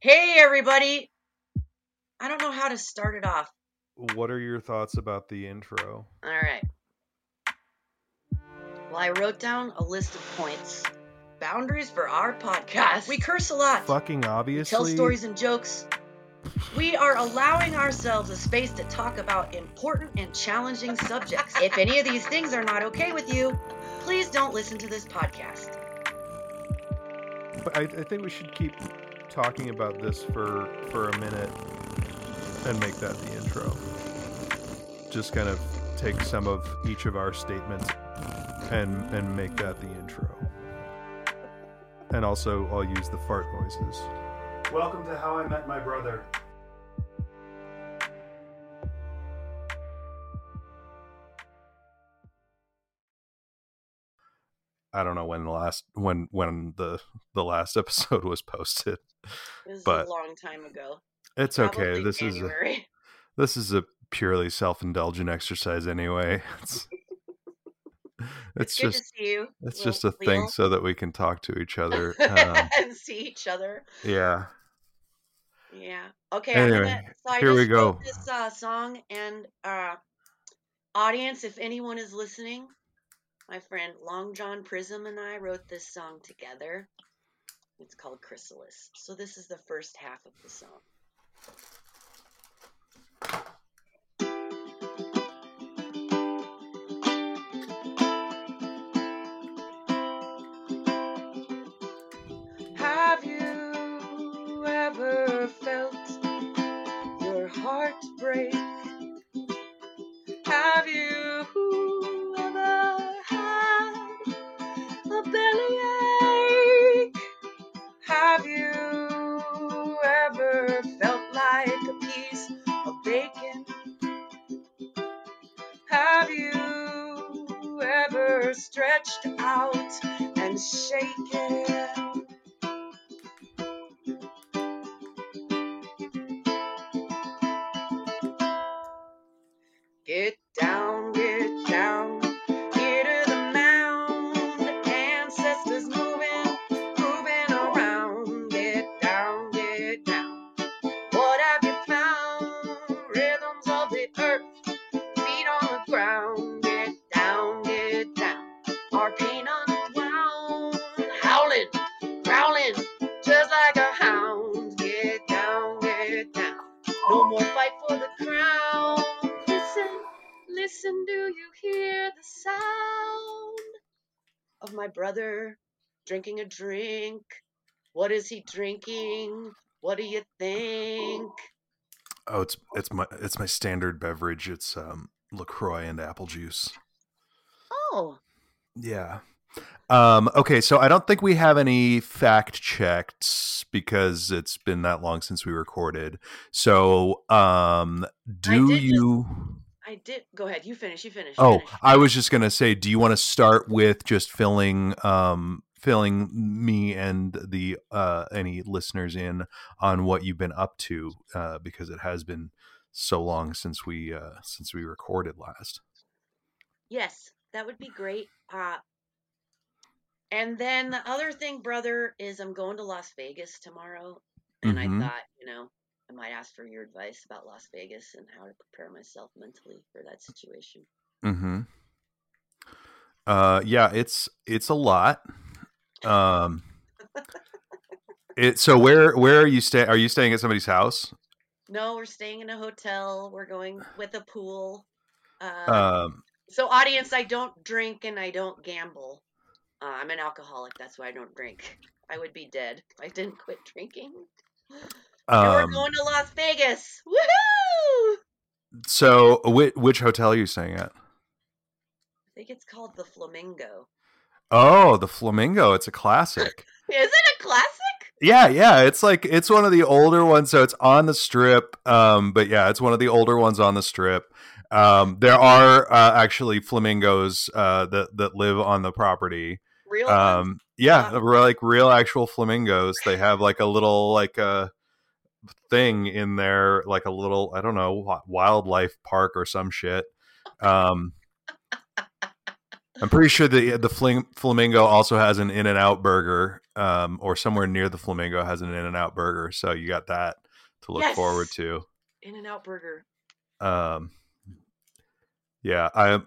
Hey, everybody. I don't know how to start it off. What are your thoughts about the intro? All right. Well, I wrote down a list of points. Boundaries for our podcast. We curse a lot. Fucking obviously. Tell stories and jokes. We are allowing ourselves a space to talk about important and challenging subjects. If any of these things are not okay with you, please don't listen to this podcast. But I, I think we should keep talking about this for for a minute and make that the intro. Just kind of take some of each of our statements and and make that the intro. And also, I'll use the fart noises. Welcome to How I Met My Brother. I don't know when the last when when the the last episode was posted. This is But- a long time ago. It's okay. Probably This is a, this is a purely self-indulgent exercise anyway. It's, it's good just to see you. it's just a thing so that we can talk to each other. Um, and see each other. yeah. Yeah. Okay. Anyway, gonna, so I here we go. This uh, song and uh, audience, if anyone is listening, my friend Long John Prism and I wrote this song together. It's called Chrysalis. So this is the first half of the song. Have you ever felt your heart break? A drinking a drink? What is he drinking? What do you think? Oh, it's it's my it's my standard beverage. It's um LaCroix and apple juice. Oh, Yeah. Um, okay, so I don't think we have any fact checked because it's been that long since we recorded. So, um, do just- you? I did. Go ahead. You finish. You finish. Oh, finish. I was just gonna say, do you want to start with just filling, um, filling me and the uh any listeners in on what you've been up to? Uh, because it has been so long since we uh since we recorded last. Yes, that would be great. Uh, and then the other thing, brother, is I'm going to Las Vegas tomorrow, and Mhm. I thought, you know, I might ask for your advice about Las Vegas and how to prepare myself mentally for that situation. Mm-hmm. Uh, yeah, it's it's a lot. Um, it so where where are you staying? Are you staying at somebody's house? No, we're staying in a hotel. We're going with a pool. Uh, Um, so, audience, I don't drink and I don't gamble. Uh, I'm an alcoholic. That's why I don't drink. I would be dead if I didn't quit drinking. and we're um, going to Las Vegas. Woohoo! so which, which hotel are you staying at? I think it's called the Flamingo. Oh, the Flamingo. It's a classic. Is it a classic? Yeah, yeah, it's like it's one of the older ones, so it's on the strip. Um, but yeah, it's one of the older ones on the strip. Um, there are uh, actually flamingos uh, that that live on the property. Real? Um, yeah, Wow. like real actual flamingos. They have like a little like a thing in there, like a little I don't know wildlife park or some shit. Um, I'm pretty sure the the Fling, Flamingo also has an In and Out burger, um, or somewhere near the Flamingo has an In and Out burger. So you got that to look Yes. forward to. In and Out Burger. Um, yeah, I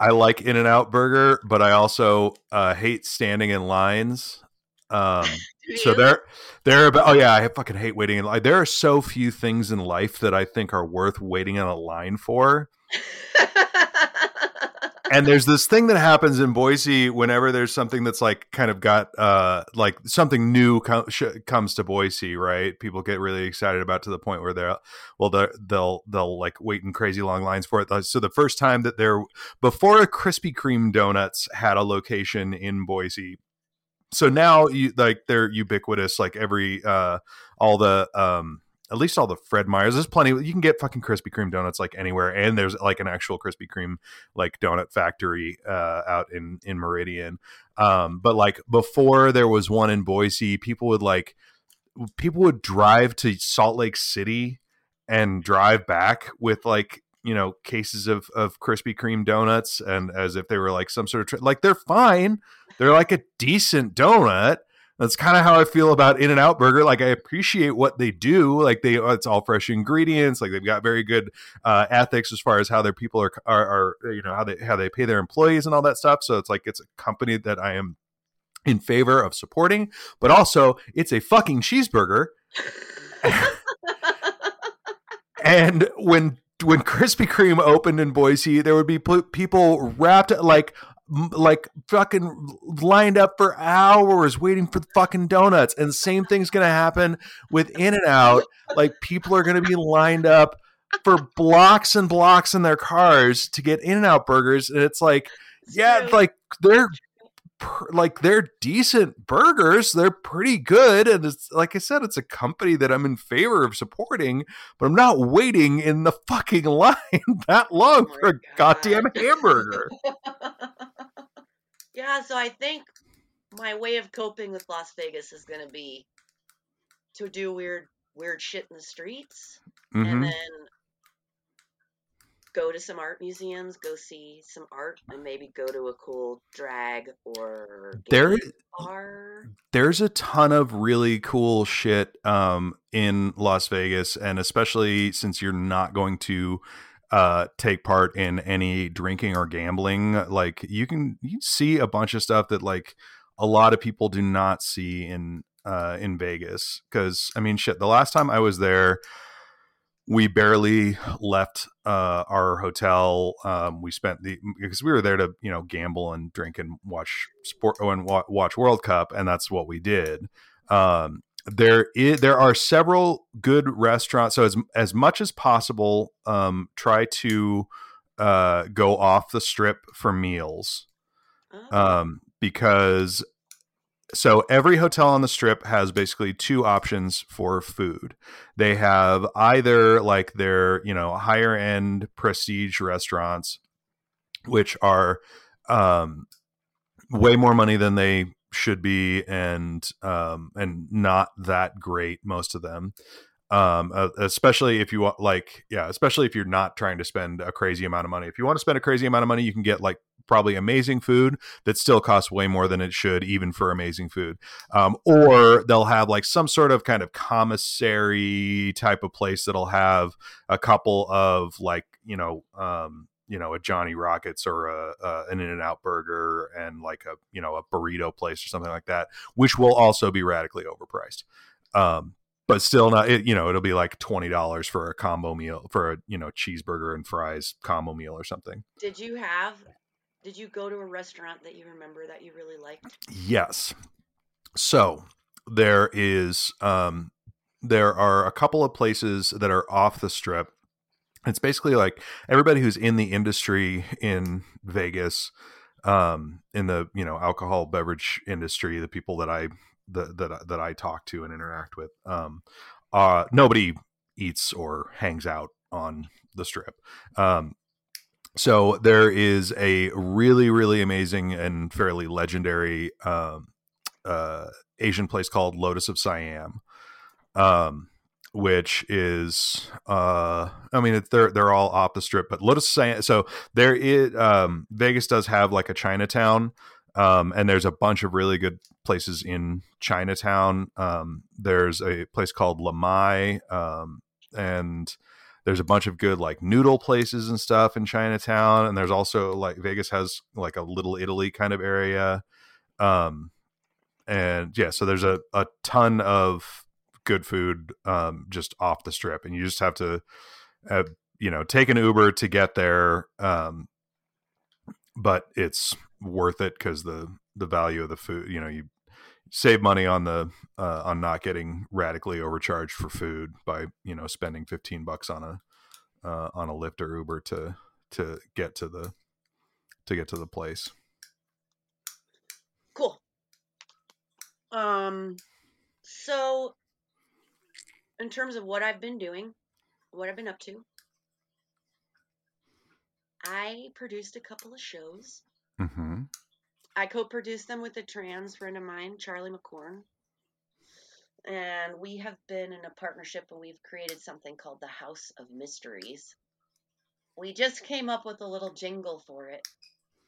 I like In and Out Burger, but I also uh, hate standing in lines. Um, so there, there about. Oh yeah, I fucking hate waiting in line. There are so few things in life that I think are worth waiting in a line for. And there's this thing that happens in Boise whenever there's something that's like kind of got uh like something new com- sh- comes to Boise, right? People get really excited about to the point where they're well they're, they'll they'll like wait in crazy long lines for it. So the first time that they're before Krispy Kreme donuts had a location in Boise. So now you like they're ubiquitous like every uh all the um at least all the Fred Meyers. There's plenty. You can get fucking Krispy Kreme donuts like anywhere, and there's like an actual Krispy Kreme like donut factory uh, out in in Meridian. Um, but like before there was one in Boise, people would like people would drive to Salt Lake City and drive back with like you know cases of of Krispy Kreme donuts, and as if they were like some sort of tra- like they're fine. They're like a decent donut. That's kind of how I feel about In and Out Burger. Like I appreciate what they do. Like they, it's all fresh ingredients. Like they've got very good uh, ethics as far as how their people are, are, are, you know, how they how they pay their employees and all that stuff. So it's like it's a company that I am in favor of supporting. But also, it's a fucking cheeseburger. and when when Krispy Kreme opened in Boise, there would be people wrapped like like fucking lined up for hours waiting for the fucking donuts. And the same thing's gonna happen with In and Out. Like people are gonna be lined up for blocks and blocks in their cars to get In and Out burgers, and it's like, yeah, like they're like they're decent burgers. They're pretty good, and it's like I said, it's a company that I'm in favor of supporting. But I'm not waiting in the fucking line that long Oh for a goddamn hamburger. yeah, so I think my way of coping with Las Vegas is going to be to do weird weird shit in the streets Mhm. and then go to some art museums, go see some art and maybe go to a cool drag or There, bar. there's a ton of really cool shit um, in Las Vegas, and especially since you're not going to uh, take part in any drinking or gambling, like you can you see a bunch of stuff that like a lot of people do not see in uh, in Vegas. Because I mean, shit, the last time I was there. We barely left uh, our hotel. Um, we spent the because we were there to you know gamble and drink and watch sport and wa- watch World Cup, and that's what we did. Um, there is there are several good restaurants. So as as much as possible, um, try to uh, go off the strip for meals Oh, um, because so every hotel on the strip has basically two options for food. They have either like their you know higher end prestige restaurants, which are um, way more money than they should be, and um, and not that great most of them. Um, uh, especially if you want, like, yeah, especially if you're not trying to spend a crazy amount of money. If you want to spend a crazy amount of money, you can get like probably amazing food that still costs way more than it should, even for amazing food. Um, or they'll have like some sort of kind of commissary type of place that'll have a couple of like you know um, you know a Johnny Rockets or a, a an In and Out Burger and like a you know a burrito place or something like that, which will also be radically overpriced. Um, but still not it, you know it'll be like twenty dollars for a combo meal for a you know cheeseburger and fries combo meal or something. Did you have? Did you go to a restaurant that you remember that you really liked? Yes. So there is um there are a couple of places that are off the strip. It's basically like everybody who's in the industry in Vegas, um, in the you know alcohol beverage industry, the people that I that that that I talk to and interact with, um, uh, nobody eats or hangs out on the strip. Um, so there is a really really amazing and fairly legendary um, uh, Asian place called Lotus of Siam. Um, which is uh I mean they're they're all off the strip, but let us say so there is um Vegas does have like a Chinatown. Um, and there's a bunch of really good places in Chinatown. Um, there's a place called Lamai, um, and there's a bunch of good like noodle places and stuff in Chinatown. And there's also like Vegas has like a little Italy kind of area. Um, and yeah, so there's a, a ton of good food um, just off the strip, and you just have to, uh, you know, take an Uber to get there. Um, but it's worth it because the the value of the food, you know, you save money on the uh, on not getting radically overcharged for food by you know spending 15 bucks on a uh, on a Lyft or Uber to to get to the to get to the place. Cool. Um so in terms of what I've been doing, what I've been up to, I produced a couple of shows. Mm-hmm. I co-produced them with a trans friend of mine, Charlie McCorn. And we have been in a partnership and we've created something called the House of Mysteries. We just came up with a little jingle for it.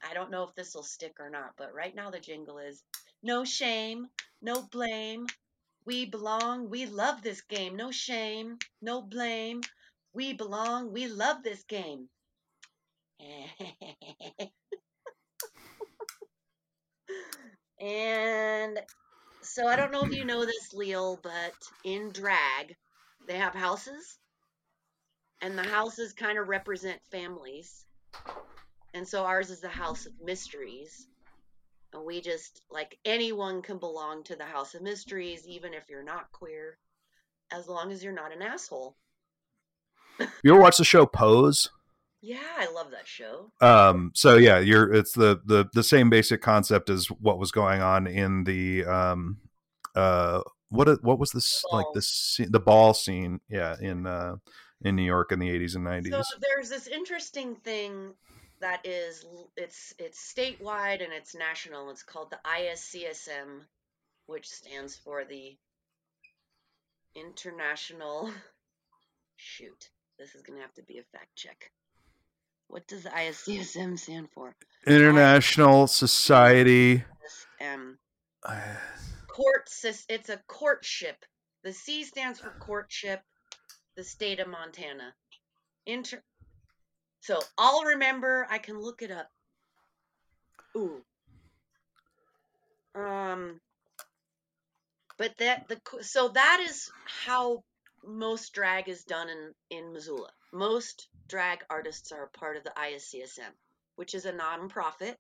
I don't know if this will stick or not, but right now the jingle is no shame, no blame, we belong. We love this game. No shame, no blame. We belong. We love this game. and so I don't know if you know this, Leal, but in drag, they have houses, and the houses kind of represent families. And so ours is the house of mysteries. And we just, like, anyone can belong to the House of Mysteries, even if you're not queer, as long as you're not an asshole. you ever watch the show Pose? Yeah, I love that show. Um, so yeah, you're it's the the the same basic concept as what was going on in the um uh what what was this like this the ball scene yeah in uh in New York in the 80s and 90s. So there's this interesting thing that is it's it's statewide and it's national. It's called the ISCSM, which stands for the International. Shoot, this is gonna have to be a fact check. What does the ISCSM stand for? International Society. Um, court. It's a courtship. The C stands for courtship. The state of Montana. Inter so I'll remember. I can look it up. Ooh. Um. But that the so that is how most drag is done in in Missoula. Most drag artists are part of the ISCSM, which is a nonprofit,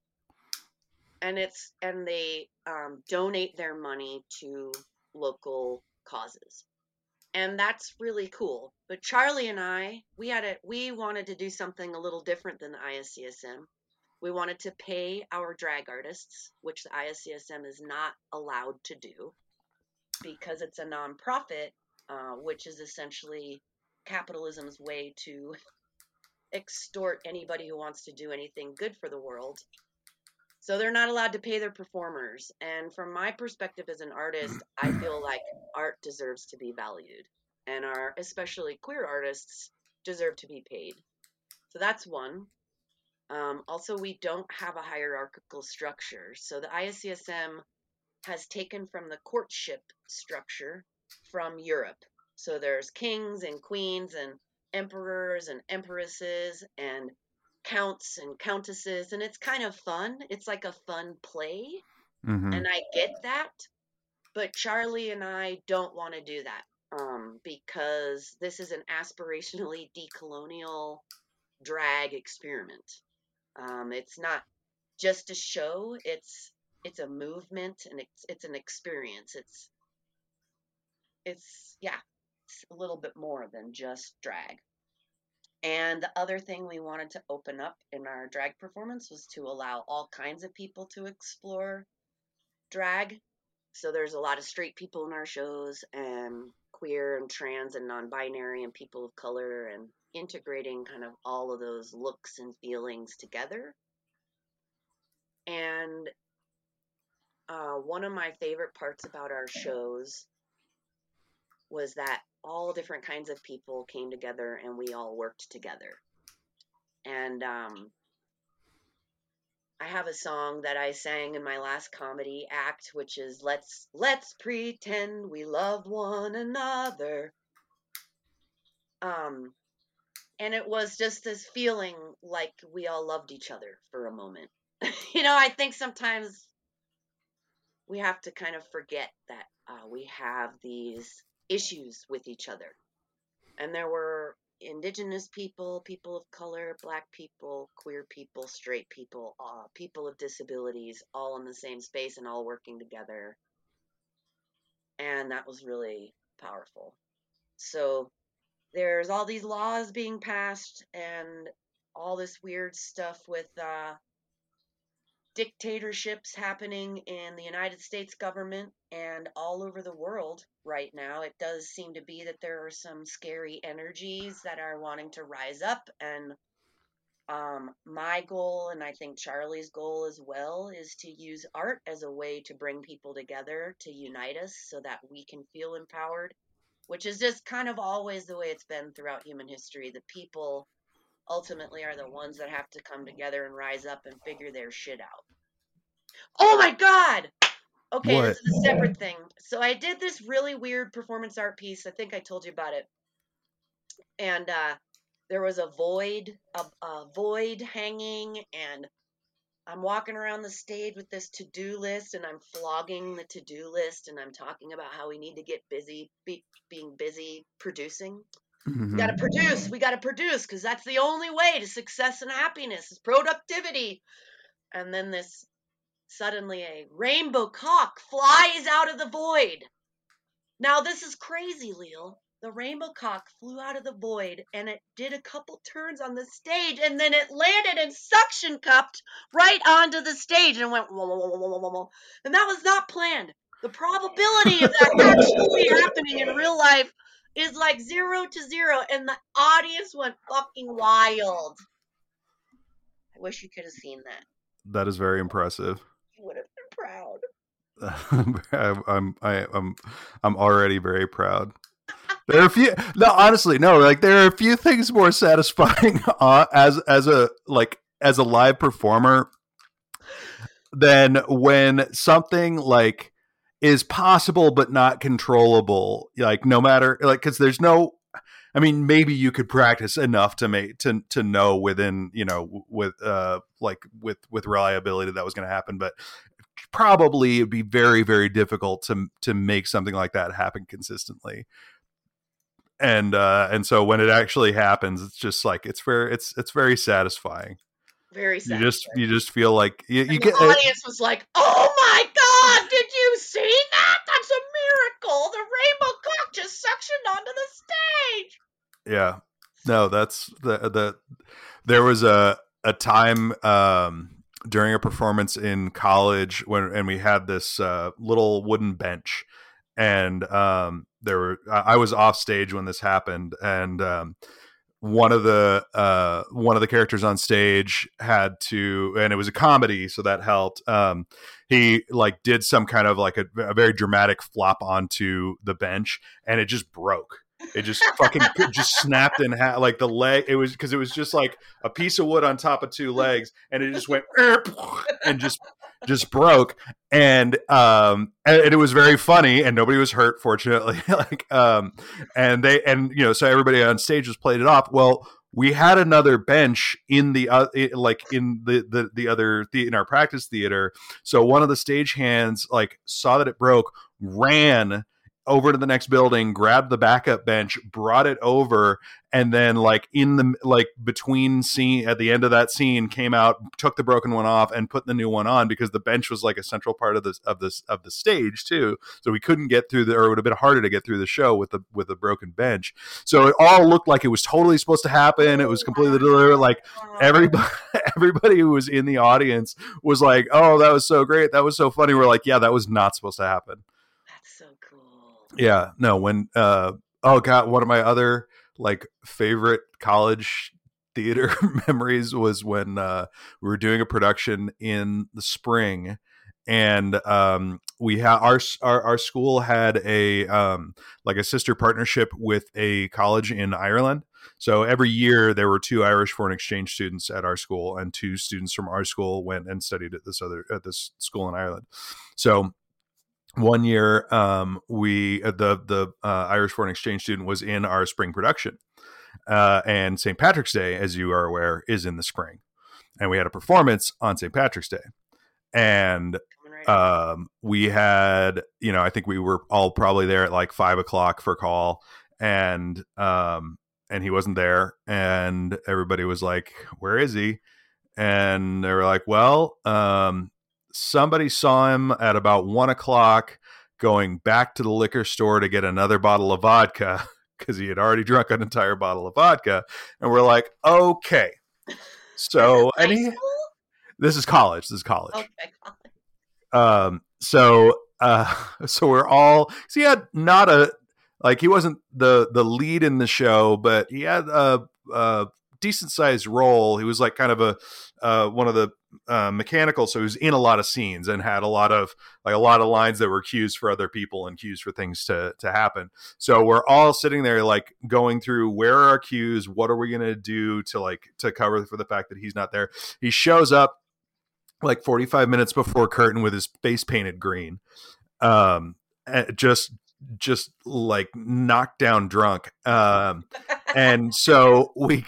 and it's and they um, donate their money to local causes and that's really cool. But Charlie and I, we had a we wanted to do something a little different than the ISCSM. We wanted to pay our drag artists, which the ISCSM is not allowed to do because it's a nonprofit, uh, which is essentially capitalism's way to extort anybody who wants to do anything good for the world so they're not allowed to pay their performers. And from my perspective as an artist, I feel like art deserves to be valued. And our, especially queer artists, deserve to be paid. So that's one. Um, also, we don't have a hierarchical structure. So the ISCSM has taken from the courtship structure from Europe. So there's kings and queens and emperors and empresses and counts and countesses and it's kind of fun. It's like a fun play mm-hmm. and i get that but charlie and i don't want to do that um, because this is an aspirationally decolonial drag experiment. Um, it's not just a show it's it's a movement and it's it's an experience. It's it's yeah it's a little bit more than just drag and the other thing we wanted to open up in our drag performance was to allow all kinds of people to explore drag. So there's a lot of straight people in our shows, and queer and trans and non binary and people of color, and integrating kind of all of those looks and feelings together. And uh, one of my favorite parts about our shows was that all different kinds of people came together and we all worked together. And um, I have a song that I sang in my last comedy act, which is "Let's Let's Pretend We Love One Another." Um, and it was just this feeling like we all loved each other for a moment. you know, I think sometimes we have to kind of forget that uh, we have these issues with each other. And there were indigenous people, people of color, black people, queer people, straight people, uh, people of disabilities, all in the same space and all working together. And that was really powerful. So there's all these laws being passed and all this weird stuff with uh, dictatorships happening in the United States government and all over the world right now. It does seem to be that there are some scary energies that are wanting to rise up. And um, my goal, and I think Charlie's goal as well, is to use art as a way to bring people together, to unite us so that we can feel empowered, which is just kind of always the way it's been throughout human history. The people ultimately are the ones that have to come together and rise up and figure their shit out. Oh my god! Okay, What? this is a separate thing. So I did this really weird performance art piece. I think I told you about it. And uh there was a void, a, a void hanging, and I'm walking around the stage with this to-do list, and I'm flogging the to-do list, and I'm talking about how we need to get busy, be, being busy producing. Mhm. We got to produce. We got to produce because that's the only way to success and happiness is productivity. And then this suddenly a rainbow cock flies out of the void. Now this is crazy, Leo. The rainbow cock flew out of the void and it did a couple turns on the stage and then it landed and suction cupped right onto the stage and went whoa, whoa, whoa. and that was not planned. The probability of that actually happening in real life is like zero to zero, and the audience went fucking wild. I wish you could have seen that. That is very impressive. You would have been proud. I'm I'm I, I'm I'm already very proud. There are a few. No, honestly, no. Like there are a few things more satisfying uh, as as a like as a live performer than when something like is possible but not controllable. Like no matter like because there's no. I mean, maybe you could practice enough to make to to know within you know with uh like with with reliability that was going to happen, but probably it'd be very very difficult to to make something like that happen consistently and uh and so when it actually happens it's just like it's very it's it's very satisfying Very you just you just feel like you, you get the audience was like, "Oh my god, did you see that? That's a miracle! The rainbow cock just suctioned onto the stage." yeah no that's the the there was a a time um during a performance in college when and we had this uh little wooden bench and um there were I I was off stage when this happened and um one of the uh one of the characters on stage had to and it was a comedy so that helped. Um he like did some kind of like a, a very dramatic flop onto the bench and it just broke. It just fucking just snapped in half like the leg it was because it was just like a piece of wood on top of two legs and it just went and just just broke and um and it was very funny and nobody was hurt fortunately like um and they and you know so everybody on stage just played it off. Well we had another bench in the uh, like in the the the other the, in our practice theater. So one of the stage hands like saw that it broke ran over to the next building grabbed the backup bench brought it over and then like in the like between scene at the end of that scene came out took the broken one off and put the new one on because the bench was like a central part of this of this of the stage too. So we couldn't get through the or it would have been harder to get through the show with the with the broken bench. So it all looked like it was totally supposed to happen. It was completely delivered like everybody everybody who was in the audience was like oh that was so great. That was so funny. We're like yeah that was not supposed to happen. Yeah no when uh oh god one of my other like favorite college theater memories was when uh we were doing a production in the spring and um, we had our, our our school had a um, like a sister partnership with a college in Ireland. So every year there were two Irish foreign exchange students at our school, and two students from our school went and studied at this other at this school in Ireland. So one year um, we uh, the the uh, Irish foreign exchange student was in our spring production, uh, and St. Patrick's Day, as you are aware, is in the spring, and we had a performance on St. Patrick's Day, and um, we had you know I think we were all probably there at like five o'clock for call, and um, and he wasn't there, and everybody was like, "Where is he?" And they were like, "Well, um, somebody saw him at about one o'clock going back to the liquor store to get another bottle of vodka because he had already drunk an entire bottle of vodka. And we're like, okay. So, and he, this is college. This is college. Okay, college. Um, so, uh, so we're all, so he had not a, like he wasn't the the lead in the show, but he had a, a decent sized role. He was like kind of a uh, one of the uh, mechanical, so he was in a lot of scenes and had a lot of like a lot of lines that were cues for other people and cues for things to to happen. So we're all sitting there like going through where are our cues, what are we gonna do to like to cover for the fact that he's not there. He shows up like 45 minutes before curtain with his face painted green um just just like knocked down drunk um and so we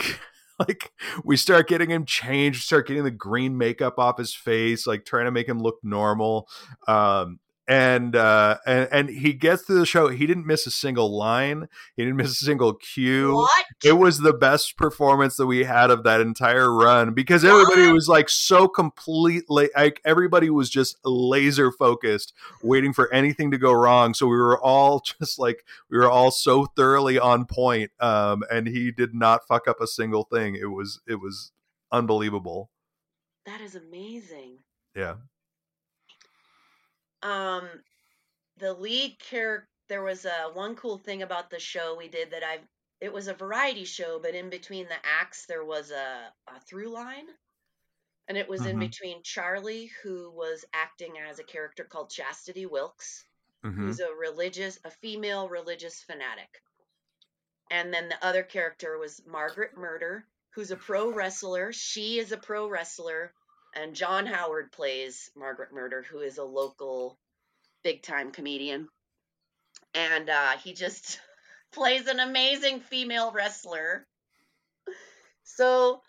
like we start getting him changed, start getting the green makeup off his face, like trying to make him look normal. Um, and uh and, and he gets to the show he didn't miss a single line he didn't miss a single cue. What? it was the best performance that we had of that entire run because everybody was like so completely like everybody was just laser focused waiting for anything to go wrong. So we were all just like we were all so thoroughly on point um and he did not fuck up a single thing. It was it was unbelievable. That is amazing. Yeah um, the lead character, there was a one cool thing about the show we did that I've. It was a variety show, but in between the acts there was a, a through line, and it was mm-hmm. in between Charlie, who was acting as a character called Chastity Wilkes, mm-hmm. who's a religious, a female religious fanatic, and then the other character was Margaret Murder, who's a pro wrestler. She is a pro wrestler and John Howard plays Margaret Murder, who is a local big time comedian. And uh, he just plays an amazing female wrestler. So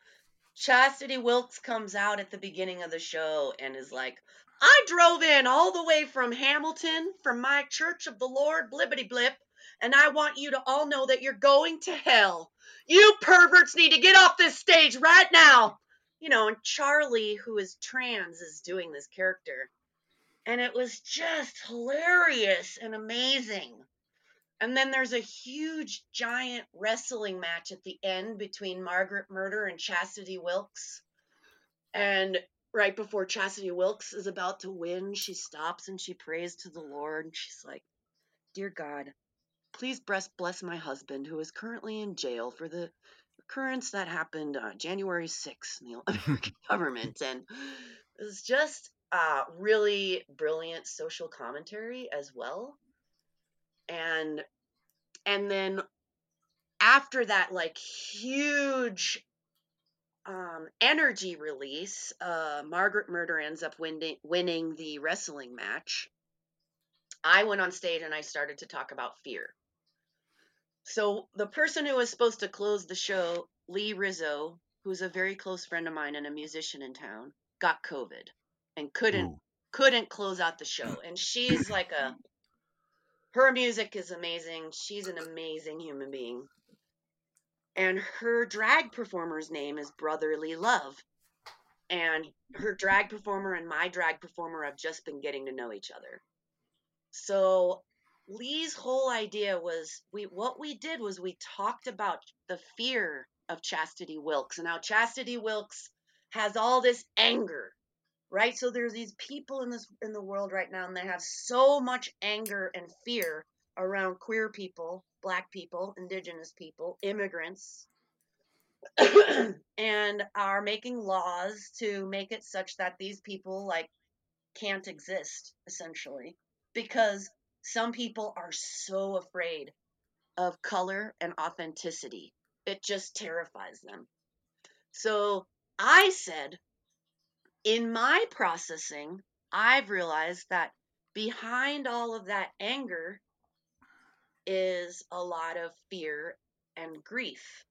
Chastity Wilkes comes out at the beginning of the show and is like, I drove in all the way from Hamilton from my Church of the Lord, blibbity blip, and I want you to all know that you're going to hell. You perverts need to get off this stage right now you know, and Charlie, who is trans, is doing this character. And it was just hilarious and amazing. And then there's a huge, giant wrestling match at the end between Margaret Murder and Chastity Wilkes. And right before Chastity Wilkes is about to win, she stops and she prays to the Lord. And She's like, Dear God, please bless, bless my husband who is currently in jail for the occurrence that happened uh, January 6th in the American government. And it was just uh, really brilliant social commentary as well. And and then after that like huge um, energy release, uh, Margaret Murder ends up winning winning the wrestling match. I went on stage and I started to talk about fear. So the person who was supposed to close the show, Lee Rizzo, who's a very close friend of mine and a musician in town, got COVID and couldn't Ooh. couldn't close out the show. And she's like a her music is amazing. She's an amazing human being. And her drag performer's name is Brotherly Love. And her drag performer and my drag performer have just been getting to know each other. So Lee's whole idea was we what we did was we talked about the fear of Chastity Wilkes and how Chastity Wilkes has all this anger, right? So there's these people in this in the world right now and they have so much anger and fear around queer people, black people, indigenous people, immigrants, and are making laws to make it such that these people like can't exist essentially because some people are so afraid of color and authenticity. It just terrifies them. So I said, in my processing, I've realized that behind all of that anger is a lot of fear and grief.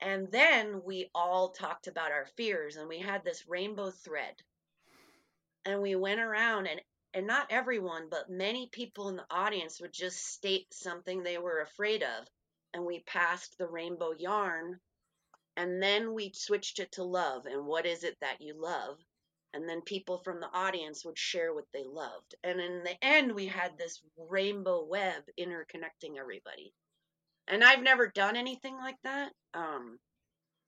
And then we all talked about our fears and we had this rainbow thread. And we went around and and not everyone, but many people in the audience would just state something they were afraid of. And we passed the rainbow yarn and then we switched it to love. And what is it that you love? And then people from the audience would share what they loved. And in the end, we had this rainbow web interconnecting everybody. And I've never done anything like that. Um,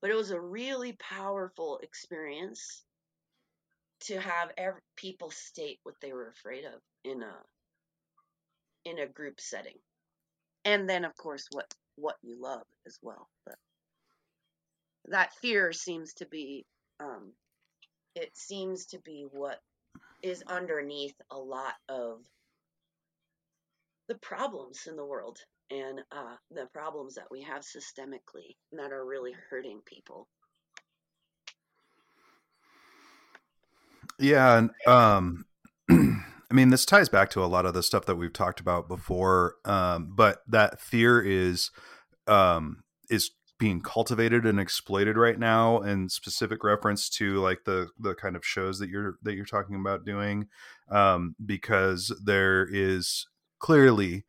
but it was a really powerful experience to have people state what they were afraid of in a in a group setting. And then of course what what you love as well but that fear seems to be um it seems to be what is underneath a lot of the problems in the world and uh, the problems that we have systemically that are really hurting people Yeah, and um I mean this ties back to a lot of the stuff that we've talked about before. Um, but that fear is um is being cultivated and exploited right now in specific reference to like the the kind of shows that you're that you're talking about doing um because there is clearly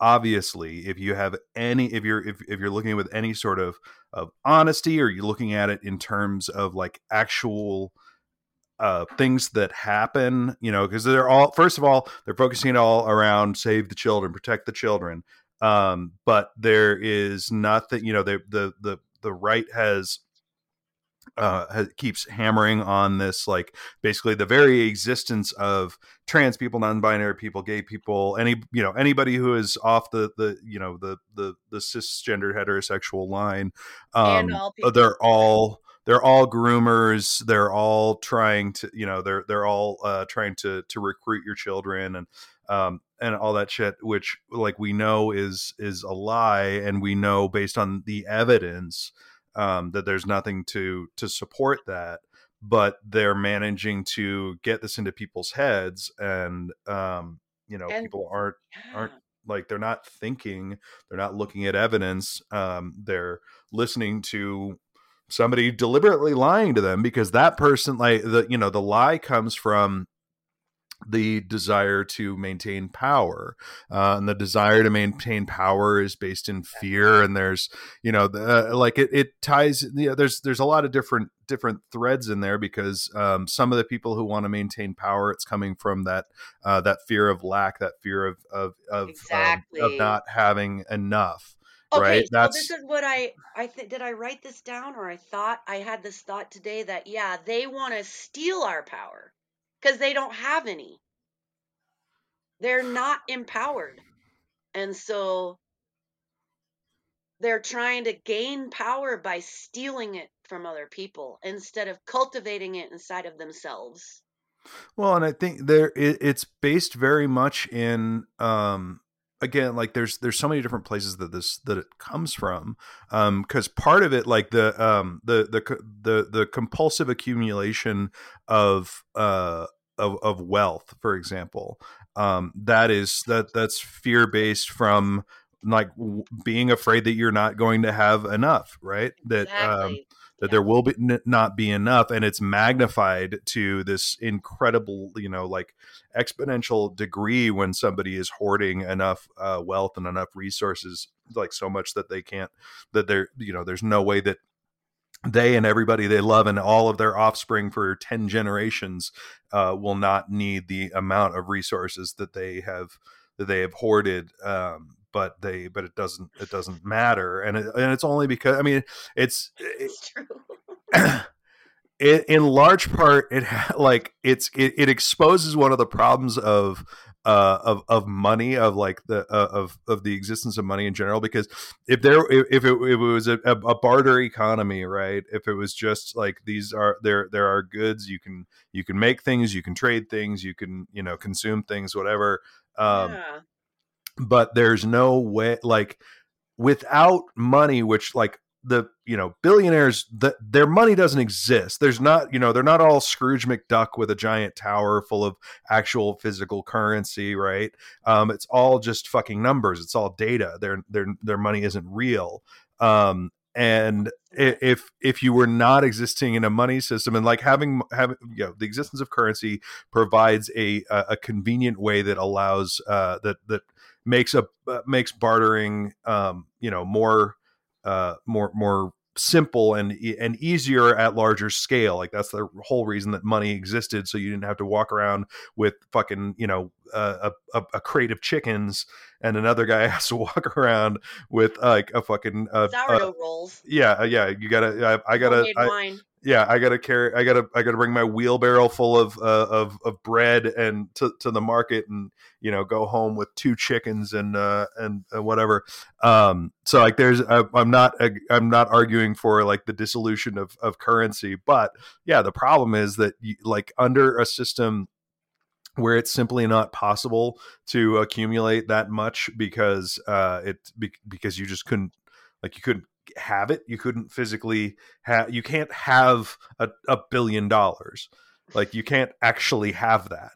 obviously if you have any if you're if, if you're looking with any sort of of honesty or you're looking at it in terms of like actual uh, things that happen, you know, because they're all first of all they're focusing all around save the children, protect the children. Um, but there is nothing, you know, the the the the right has uh, has, keeps hammering on this, like basically the very existence of trans people, non-binary people, gay people, any you know anybody who is off the the you know the the the cisgender heterosexual line, um, all they're all they're all groomers they're all trying to you know they're they're all uh, trying to to recruit your children and um and all that shit which like we know is is a lie and we know based on the evidence um that there's nothing to to support that but they're managing to get this into people's heads and um you know and, people aren't yeah. aren't like they're not thinking they're not looking at evidence um they're listening to somebody deliberately lying to them because that person like the you know the lie comes from the desire to maintain power uh, and the desire to maintain power is based in fear and there's you know the, uh, like it, it ties you know, there's there's a lot of different different threads in there because um, some of the people who want to maintain power it's coming from that uh, that fear of lack that fear of of of, exactly. um, of not having enough Okay, right? so That's this is what I I th- did I write this down or I thought I had this thought today that yeah, they want to steal our power cuz they don't have any. They're not empowered. And so they're trying to gain power by stealing it from other people instead of cultivating it inside of themselves. Well, and I think there it, it's based very much in um again like there's there's so many different places that this that it comes from um because part of it like the um the the the the compulsive accumulation of uh of, of wealth for example um that is that that's fear based from like w- being afraid that you're not going to have enough right that um, exactly. um that yeah. there will be n- not be enough and it's magnified to this incredible you know like exponential degree when somebody is hoarding enough uh, wealth and enough resources like so much that they can't that they're you know there's no way that they and everybody they love and all of their offspring for 10 generations uh, will not need the amount of resources that they have that they have hoarded um, but they but it doesn't it doesn't matter and it, and it's only because i mean it's it's true it, in large part it like it's it, it exposes one of the problems of uh, of of money of like the uh, of of the existence of money in general because if there if, if it, if it was a, a barter economy right if it was just like these are there there are goods you can you can make things you can trade things you can you know consume things whatever um yeah. But there's no way like without money which like the you know billionaires that their money doesn't exist. There's not you know they're not all scrooge mcduck with a giant tower full of actual physical currency right? Um it's all just fucking numbers. It's all data. Their their their money isn't real. Um and if if you were not existing in a money system and like having having you know the existence of currency provides a a, convenient way that allows uh that that makes a uh, makes bartering um you know more uh more more simple and and easier at larger scale like that's the whole reason that money existed so you didn't have to walk around with fucking you know uh, a, a, crate of chickens and another guy has to walk around with like a fucking uh, uh, Sourdough rolls. yeah uh, yeah you gotta i, I gotta I, wine. Yeah i gotta carry i gotta i gotta bring my wheelbarrow full of uh, of of bread and to, to the market and you know go home with two chickens and uh and uh, whatever. Um so like there's I, i'm not i'm not arguing for like the dissolution of of currency but yeah the problem is that you, like under a system where it's simply not possible to accumulate that much because uh it be, because you just couldn't like you couldn't have it you couldn't physically have you can't have a, a billion dollars like you can't actually have that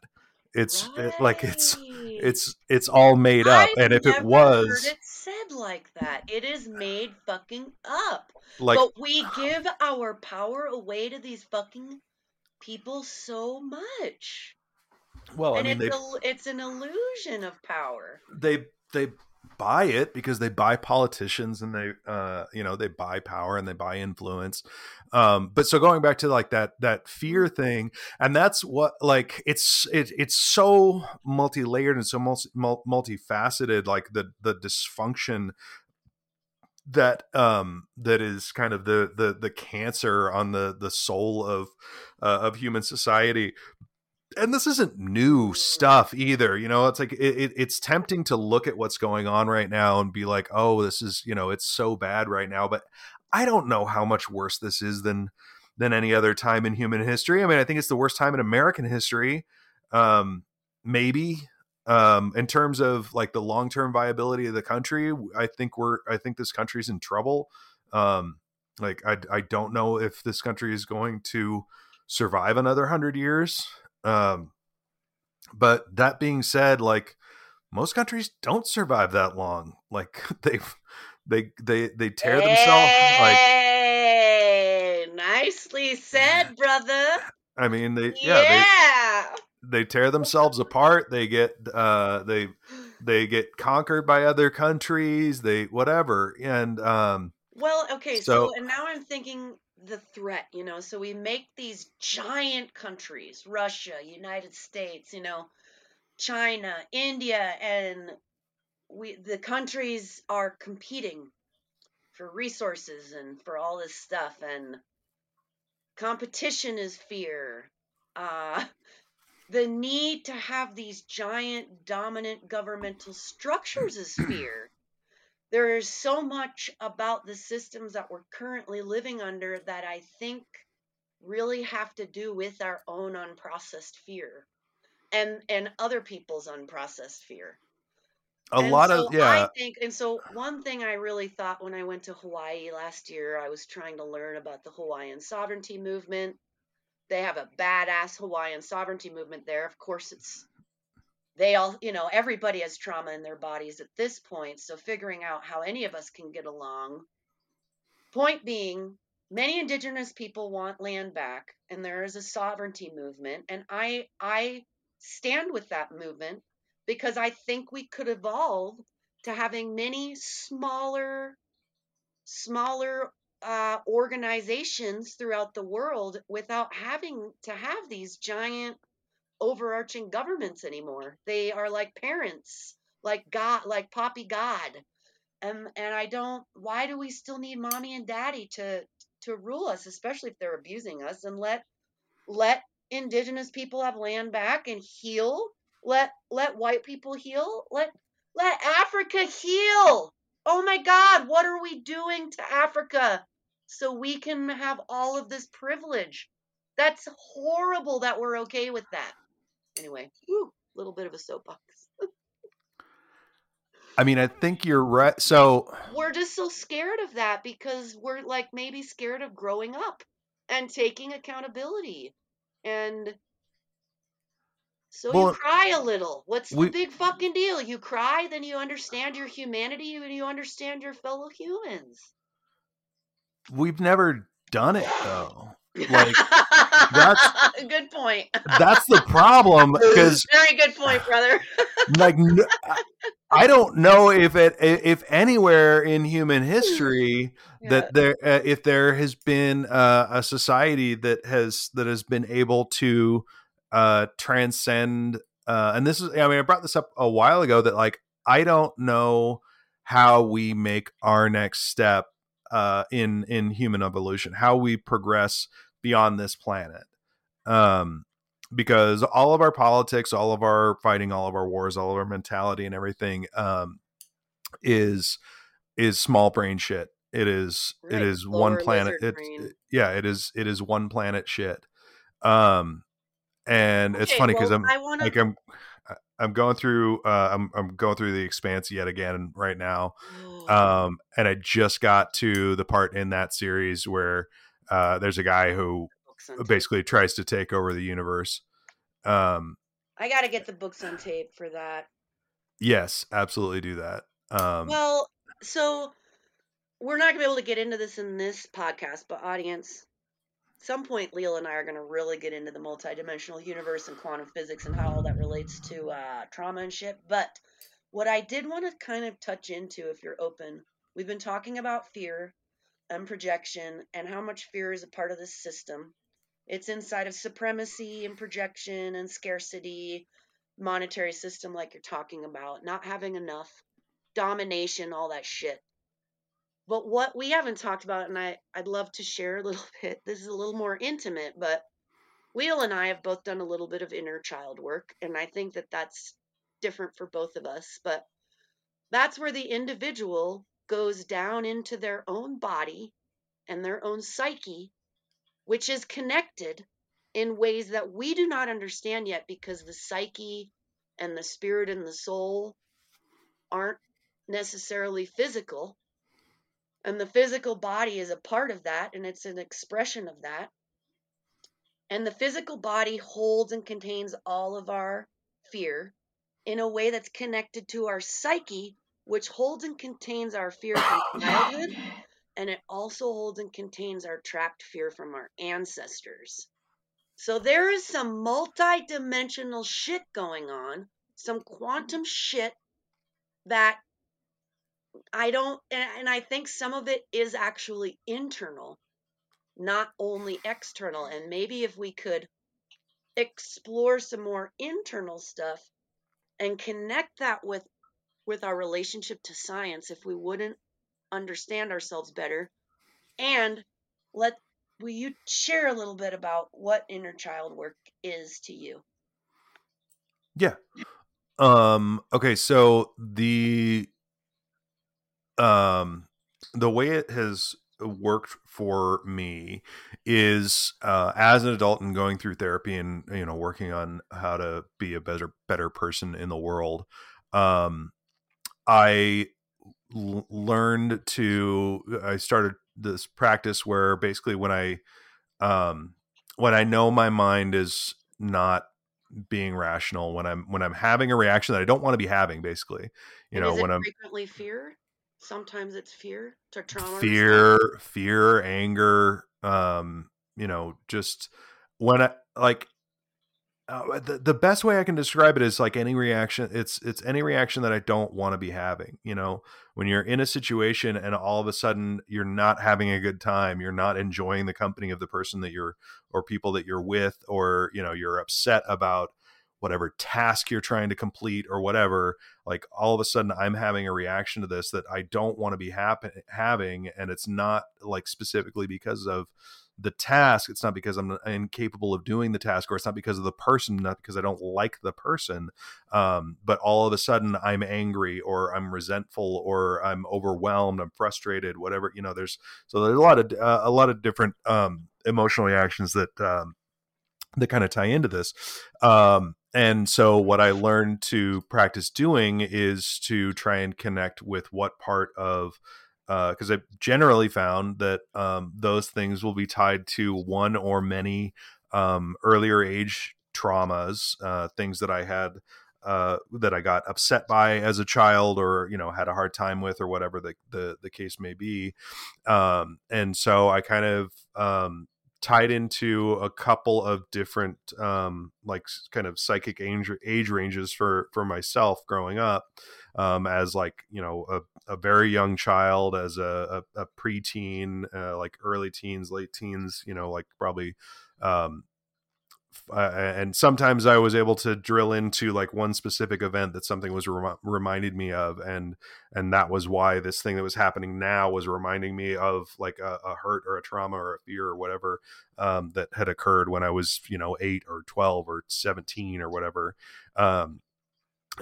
it's it, like it's it's it's all made up I've and if it was heard it said like that. It is made fucking up. like but we give our power away to these fucking people so much. well i and mean it's they a, it's an illusion of power. they they buy it because they buy politicians and they uh you know they buy power and they buy influence. Um but so going back to like that that fear thing and that's what like it's it, it's so multi-layered and so multi, mul- multifaceted like the the dysfunction that um that is kind of the the the cancer on the the soul of uh, of human society and this isn't new stuff either you know it's like it, it, it's tempting to look at what's going on right now and be like oh this is you know it's so bad right now but i don't know how much worse this is than than any other time in human history. I mean i think it's the worst time in american history um maybe um in terms of like the long-term viability of the country i think we're i think this country's in trouble. Um like i i don't know if this country is going to survive another 100 years um, but that being said, like most countries don't survive that long. Like they they they they tear themselves like nicely said, brother. I mean they Yeah. yeah, they they tear themselves apart. They get uh they they get conquered by other countries, they whatever. And um Well, okay, so, So- and now I'm thinking the threat, you know, so we make these giant countries, Russia, United States, you know, China, India, and we the countries are competing for resources and for all this stuff and competition is fear. Uh the need to have these giant dominant governmental structures is fear there is so much about the systems that we're currently living under that I think really have to do with our own unprocessed fear and and other people's unprocessed fear. a And lot so of yeah I think and so one thing I really thought when I went to Hawaii last year, I was trying to learn about the Hawaiian sovereignty movement. They have a badass Hawaiian sovereignty movement there. Of course it's they all, you know, everybody has trauma in their bodies at this point. So figuring out how any of us can get along. Point being, many indigenous people want land back and there is a sovereignty movement and I I stand with that movement because I think we could evolve to having many smaller smaller uh, organizations throughout the world without having to have these giant overarching governments anymore. They are like parents, like God, like Poppy God. And and I don't why do we still need mommy and daddy to to rule us, especially if they're abusing us and let let indigenous people have land back and heal? Let let white people heal? Let let africa heal! Oh my god what are we doing to africa so we can have all of this privilege? That's horrible that we're okay with that anyway a little bit of a soapbox I mean, I think you're right. So we're just so scared of that because we're like maybe scared of growing up and taking accountability and so Well, you cry a little what's we- the big fucking deal you cry then you understand your humanity and you understand your fellow humans we've never done it though. Like that's- good point that's the problem because very good point brother like I don't know if it if anywhere in human history Yeah. that there uh, if there has been uh, a society that has that has been able to uh, transcend uh, and this is I mean I brought this up a while ago that like I don't know how we make our next step uh, in in human evolution how we progress beyond this planet. Um because all of our politics all of our fighting all of our wars all of our mentality and everything um is is small brain shit. It is Right, it is one planet it's brain. yeah it is it is one planet shit. Um and it's funny because well, i'm wanna, like i'm i'm going through uh i'm i'm going through the expanse yet again right now um and i just got to the part in that series where uh there's a guy who Books on tape. basically tries to take over the universe um I gotta get the books on tape for that. yes absolutely do that um Well, so we're not gonna be able to get into this in this podcast, but audience, some point Leal and I are gonna really get into the multidimensional universe and quantum physics and how all that relates to uh, trauma and shit. But what I did want to kind of touch into, if you're open, we've been talking about fear and projection and how much fear is a part of this system. It's inside of supremacy and projection and scarcity, monetary system, like you're talking about, not having enough domination, all that shit. But what we haven't talked about, and I, I'd love to share a little bit, this is a little more intimate, but Wheel and I have both done a little bit of inner child work, and I think that that's different for both of us. But that's where the individual goes down into their own body and their own psyche, which is connected in ways that we do not understand yet because the psyche and the spirit and the soul aren't necessarily physical. And the physical body is a part of that, and it's an expression of that. And the physical body holds and contains all of our fear in a way that's connected to our psyche, which holds and contains our fear from childhood. And it also holds and contains our trapped fear from our ancestors. So there is some multi dimensional shit going on, some quantum shit that I don't, and, and I think some of it is actually internal, not only external. And maybe if we could explore some more internal stuff and connect that with with our relationship to science if we wouldn't understand ourselves better and let will you share a little bit about what inner child work is to you Yeah. Um okay, so the um the way it has worked for me is uh as an adult and going through therapy and you know working on how to be a better better person in the world um I l- learned to I started this practice where basically when I um when I know my mind is not being rational when i'm when i'm having a reaction that i don't want to be having basically you and know when i'm frequently fear sometimes it's fear to trauma fear fear anger um you know just when i like uh, the, the best way i can describe it is like any reaction it's it's any reaction that i don't want to be having you know? When you're in a situation and all of a sudden you're not having a good time you're not enjoying the company of the person that you're or people that you're with or you know you're upset about whatever task you're trying to complete or whatever like all of a sudden i'm having a reaction to this that i don't want to be happen- having and it's not like specifically because of the task. It's not because i'm incapable of doing the task or it's not because of the person not because i don't like the person um, but all of a sudden i'm angry or i'm resentful or i'm overwhelmed i'm frustrated whatever you know there's so there's a lot of uh, a lot of different um, emotional reactions that um, that kind of tie into this. Um, and so what i learned to practice doing is to try and connect with what part of because uh, I've generally found that um, those things will be tied to one or many um, earlier age traumas, uh, things that I had uh, that I got upset by as a child, or you know had a hard time with, or whatever the the, the case may be. Um, and so I kind of um, tied into a couple of different um, like kind of psychic age, age ranges for for myself growing up um, as like you know a, a very young child as a, a, a preteen uh, like early teens late teens you know like probably um, uh, and sometimes I was able to drill into like one specific event that something was rem- reminded me of, and and that was why this thing that was happening now was reminding me of like a, a hurt or a trauma or a fear or whatever um, that had occurred when I was you know eight or twelve or seventeen or whatever. Um,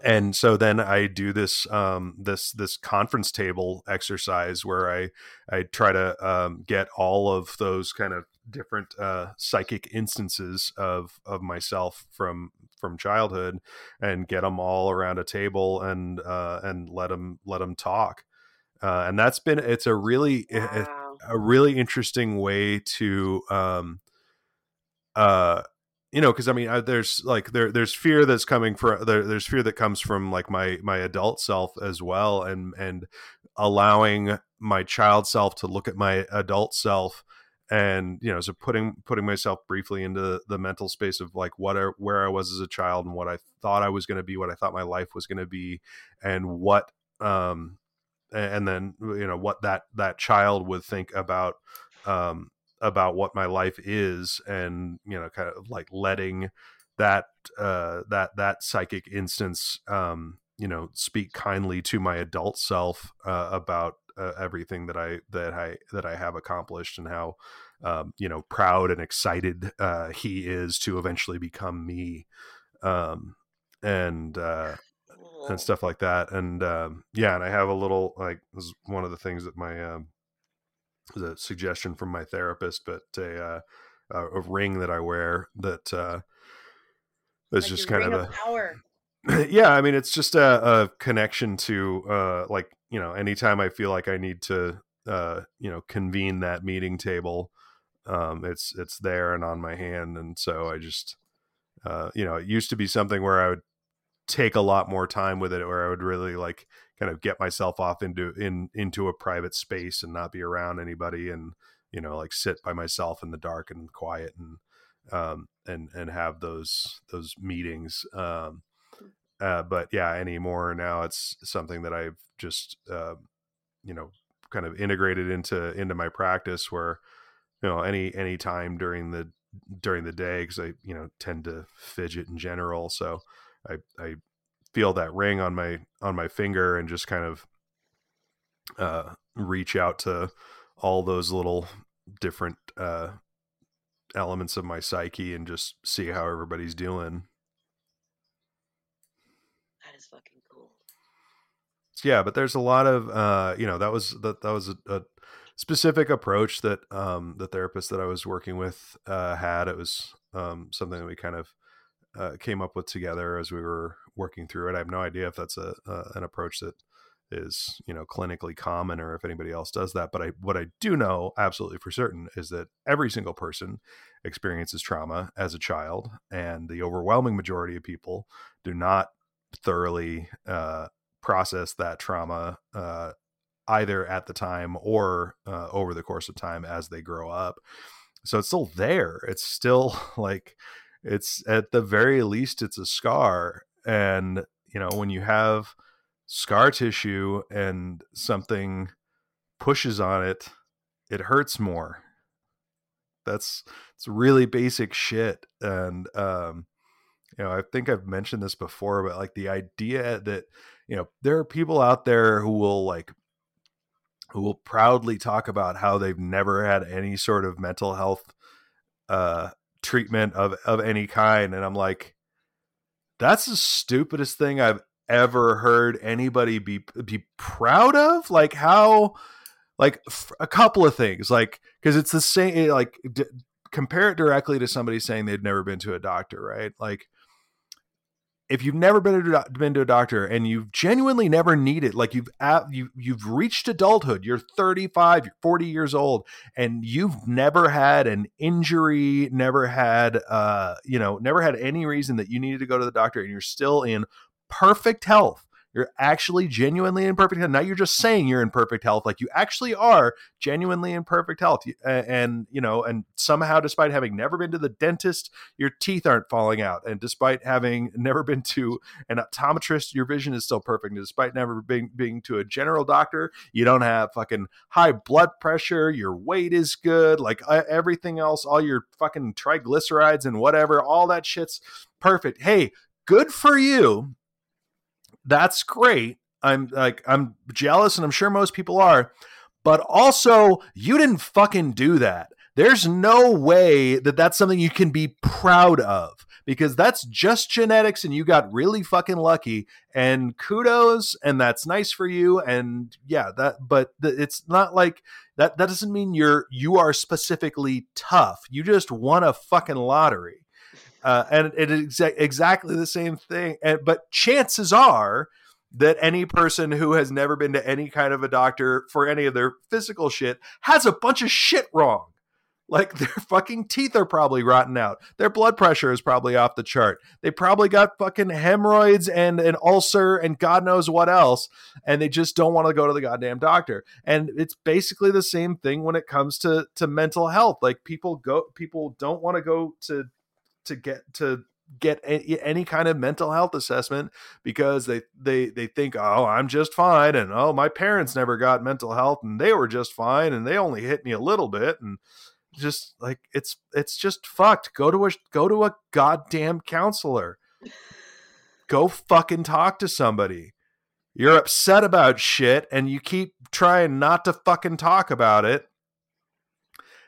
and so then I do this um, this this conference table exercise where I I try to um, get all of those kind of different uh, psychic instances of of myself from from childhood and get them all around a table and uh, and let them let them talk. Uh, and that's been it's a really wow. a, a, really interesting way to um, uh you know because i mean I, there's like there there's fear that's coming from there, there's fear that comes from like my my adult self as well and and allowing my child self to look at my adult self and you know so putting putting myself briefly into the mental space of like what where i was as a child and what i thought i was going to be what i thought my life was going to be and what um and then you know what that that child would think about um about what my life is and you know kind of like letting that uh that that psychic instance um you know speak kindly to my adult self uh, about uh, everything that i that i that i have accomplished and how um you know proud and excited uh he is to eventually become me um and uh and stuff like that and um yeah and i have a little like this is one of the things that my um a suggestion from my therapist, but a uh, a ring that I wear that uh, is like just kind of a power. yeah, I mean, it's just a, a connection to uh, like you know, anytime I feel like I need to uh, you know convene that meeting table, um, it's it's there and on my hand, and so I just uh, you know, it used to be something where I would take a lot more time with it, where I would really like kind of get myself off into in into a private space and not be around anybody and you know like sit by myself in the dark and quiet and um and and have those those meetings um uh, but yeah anymore now it's something that i've just uh, you know kind of integrated into into my practice where you know any any time during the during the day because i you know tend to fidget in general so i i feel that ring on my on my finger and just kind of uh, reach out to all those little different uh, elements of my psyche and just see how everybody's doing. That is fucking cool. Yeah, but there's a lot of uh, you know that was that that was a, a specific approach that um, the therapist that I was working with uh, had. It was um, something that we kind of uh, came up with together as we were working through it. I have no idea if that's a uh, an approach that is you know clinically common or if anybody else does that. But I what I do know absolutely for certain is that every single person experiences trauma as a child, and the overwhelming majority of people do not thoroughly uh, process that trauma uh, either at the time or uh, over the course of time as they grow up. So it's still there. It's still like it's at the very least it's a scar and you know when you have scar tissue and something pushes on it it hurts more that's it's really basic shit and um you know i think i've mentioned this before but like the idea that you know there are people out there who will like who will proudly talk about how they've never had any sort of mental health uh, treatment of of any kind, and I'm like, that's the stupidest thing I've ever heard anybody be be proud of. Like how, like f- a couple of things, like because it's the same. Like d- compare it directly to somebody saying they've never been to a doctor, right? Like if you've never been to, been to a doctor and you've genuinely never needed like you've you you've reached adulthood you're 35 you're 40 years old and you've never had an injury never had uh you know never had any reason that you needed to go to the doctor and you're still in perfect health you're actually genuinely in perfect health. Now you're just saying you're in perfect health, like you actually are genuinely in perfect health. And, you know, and somehow, despite having never been to the dentist, your teeth aren't falling out. And despite having never been to an optometrist, your vision is still perfect. And despite never being being to a general doctor, you don't have fucking high blood pressure. Your weight is good. Like everything else, all your fucking triglycerides and whatever, all that shit's perfect. Hey, good for you that's great. I'm like I'm jealous and I'm sure most people are. But also, you didn't fucking do that. There's no way that that's something you can be proud of because that's just genetics and you got really fucking lucky and kudos and that's nice for you and yeah that but it's not like that that doesn't mean you're you are specifically tough you just won a fucking lottery uh, and it is exa- exactly the same thing. And, but chances are that any person who has never been to any kind of a doctor for any of their physical shit has a bunch of shit wrong. Like their fucking teeth are probably rotten out. Their blood pressure is probably off the chart. They probably got fucking hemorrhoids and an ulcer and God knows what else. And they just don't want to go to the goddamn doctor. And it's basically the same thing when it comes to to mental health. Like people go people don't want to go to to get to get any, kind of mental health assessment because they they they think oh I'm just fine and oh my parents never got mental health and they were just fine and they only hit me a little bit and just like it's it's just fucked. Go to a go to a goddamn counselor. Go fucking talk to somebody. You're upset about shit and you keep trying not to fucking talk about it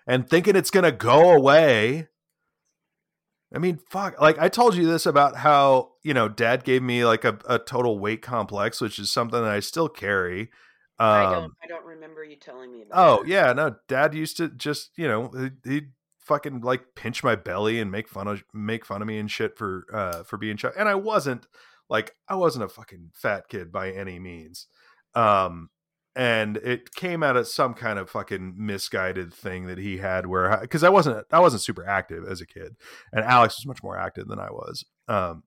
and thinking it's going to go away I mean, fuck. Like I told you this about how you know Dad gave me like a, a total weight complex, which is something that I still carry. Um, I don't. I don't remember you telling me about. Oh that. yeah, no. Dad used to just you know he fucking like pinch my belly and make fun of make fun of me and shit for uh for being chubby. And I wasn't like I wasn't a fucking fat kid by any means. Um, and it came out of some kind of fucking misguided thing that he had where because I wasn't I wasn't super active as a kid, and Alex was much more active than I was. Um,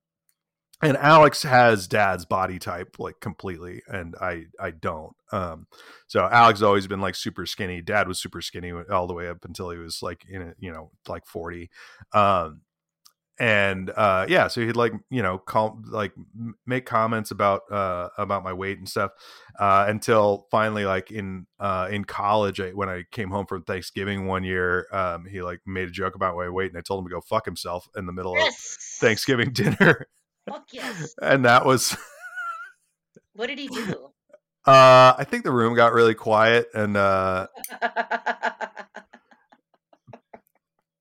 and Alex has dad's body type like completely, and I I don't. Um, so Alex always been like super skinny. Dad was super skinny all the way up until he was like in a, you know like forty. Um, and uh yeah so he'd like you know call like make comments about uh about my weight and stuff uh until finally like in uh in college I, when i came home from thanksgiving one year um he like made a joke about my weight and i told him to go fuck himself in the middle yes. of thanksgiving dinner. Fuck yes! And that was what did he do? Uh i think the room got really quiet and uh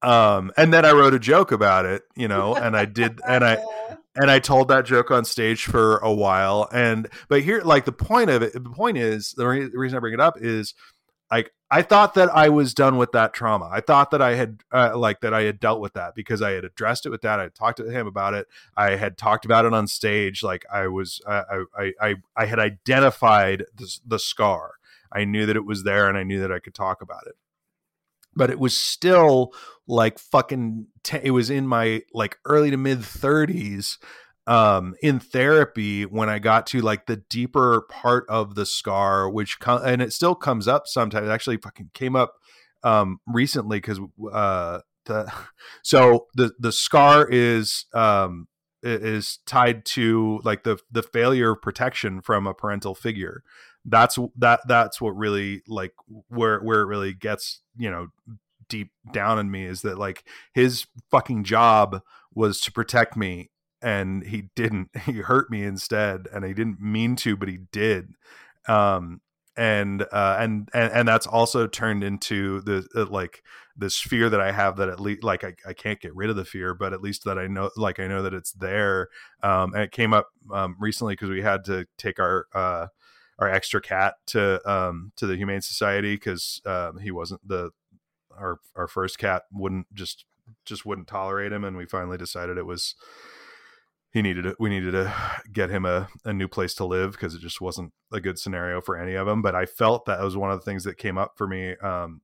um and then i wrote a joke about it you know and i did and i and i told that joke on stage for a while and but here like the point of it the point is the, re- the reason i bring it up is like i thought that i was done with that trauma. I thought that i had uh, like that i had dealt with that because i had addressed it with that i talked to him about it i had talked about it on stage like i was i i i, I had identified the, the scar. I knew that it was there and i knew that i could talk about it but it was still like fucking t- it was in my like early to mid 30s um in therapy when i got to like the deeper part of the scar which com- and it still comes up sometimes. It actually fucking came up um recently cuz uh the so the the scar is um is tied to like the the failure of protection from a parental figure that's that that's what really like where where it really gets you know deep down in me is that like his fucking job was to protect me and he didn't he hurt me instead and he didn't mean to but he did um and uh, and and and that's also turned into the uh, like this fear that I have that at least like I, I can't get rid of the fear, but at least that I know like I know that it's there. Um, and it came up um, recently because we had to take our uh, our extra cat to um, to the Humane Society because um, he wasn't the our our first cat wouldn't just just wouldn't tolerate him, and we finally decided it was he needed to, we needed to get him a, a new place to live because it just wasn't a good scenario for any of them but i felt that was one of the things that came up for me um,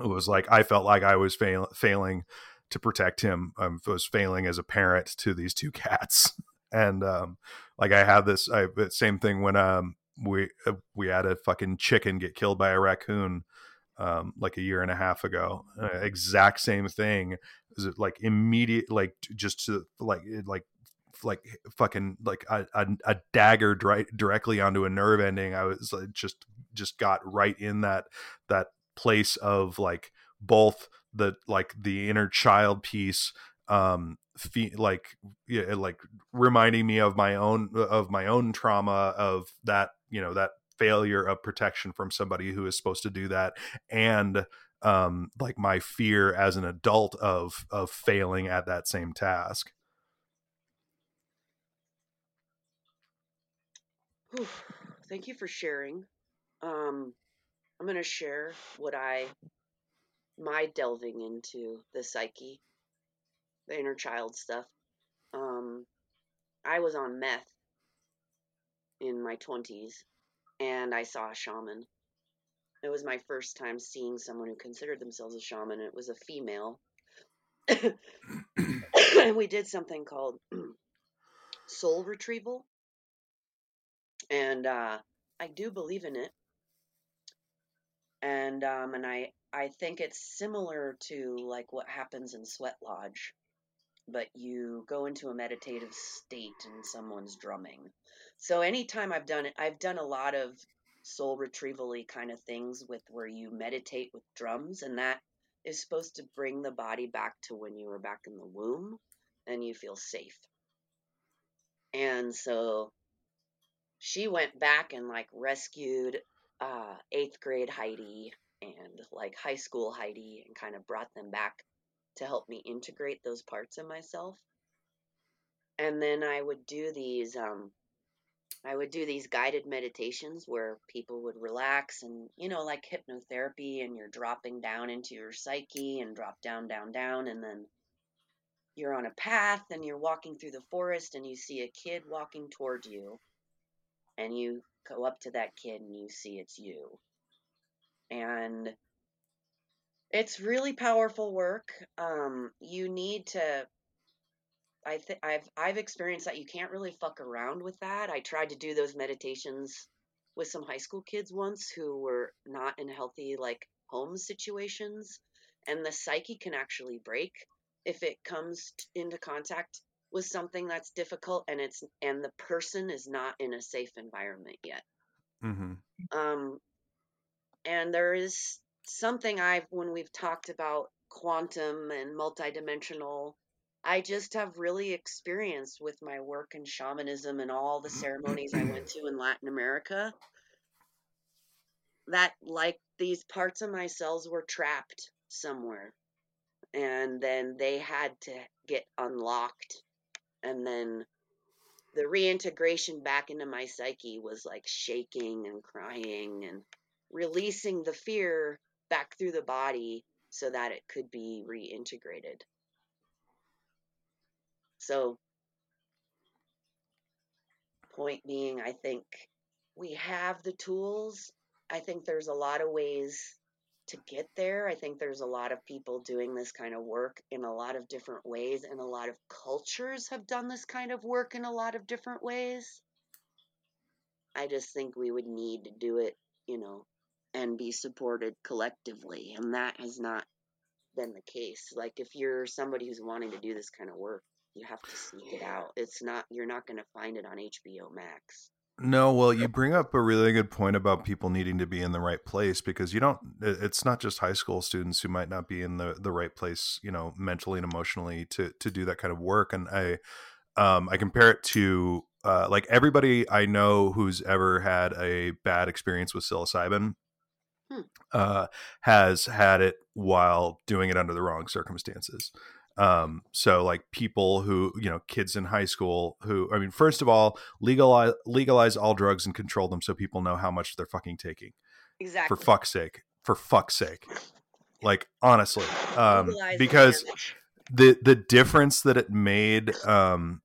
it was like i felt like i was fail, failing to protect him. I was failing as a parent to these two cats. And um, like i had this I, same thing when um, we uh, we had a fucking chicken get killed by a raccoon um, like a year and a half ago. Uh, exact same thing. Is it like immediate like just to like like like fucking like a, a, a dagger dri- directly onto a nerve ending i was like, just just got right in that that place of like both the like the inner child piece um fe- like yeah, like reminding me of my own of my own trauma of that you know that failure of protection from somebody who is supposed to do that and um like my fear as an adult of of failing at that same task. Thank you for sharing. Um, I'm going to share what I, my delving into the psyche, the inner child stuff. Um, I was on meth in my 20s and I saw a shaman. It was my first time seeing someone who considered themselves a shaman. It was a female. and we did something called soul retrieval and uh, I do believe in it. And um, and I I think it's similar to like what happens in Sweat Lodge, but you go into a meditative state and someone's drumming. So anytime I've done it, I've done a lot of soul retrievally kind of things with where you meditate with drums, and that is supposed to bring the body back to when you were back in the womb and you feel safe. And so she went back and like rescued uh, eighth grade Heidi and like high school Heidi and kind of brought them back to help me integrate those parts of myself. And then I would do these um I would do these guided meditations where people would relax and you know like hypnotherapy and you're dropping down into your psyche and drop down down down and then you're on a path and you're walking through the forest and you see a kid walking toward you and you go up to that kid and you see it's you. And it's really powerful work. Um, you need to I think I've I've experienced that you can't really fuck around with that. I tried to do those meditations with some high school kids once who were not in healthy like home situations and the psyche can actually break if it comes into contact with something that's difficult and it's and the person is not in a safe environment yet mm-hmm. um and there is something i've when we've talked about quantum and multidimensional i just have really experienced with my work in shamanism and all the ceremonies i went to in latin america that like these parts of my cells were trapped somewhere and then they had to get unlocked and then the reintegration back into my psyche was like shaking and crying and releasing the fear back through the body so that it could be reintegrated. So, point being, I think we have the tools. I think there's a lot of ways to get there. I think there's a lot of people doing this kind of work in a lot of different ways, and a lot of cultures have done this kind of work in a lot of different ways. I just think we would need to do it, you know, and be supported collectively, and that has not been the case. Like, if you're somebody who's wanting to do this kind of work, you have to seek it out. It's not, you're not going to find it on HBO Max. No, well, you bring up a really good point about people needing to be in the right place because you don't. It's not just high school students who might not be in the the right place, you know, mentally and emotionally to to do that kind of work. And I, um, I compare it to uh, like everybody I know who's ever had a bad experience with psilocybin Hmm. uh, has had it while doing it under the wrong circumstances. Um, so like people who, you know, kids in high school who, I mean, first of all, legalize legalize all drugs and control them so people know how much they're fucking taking. Exactly. For fuck's sake. For fuck's sake. Like honestly, um, because the the difference that it made um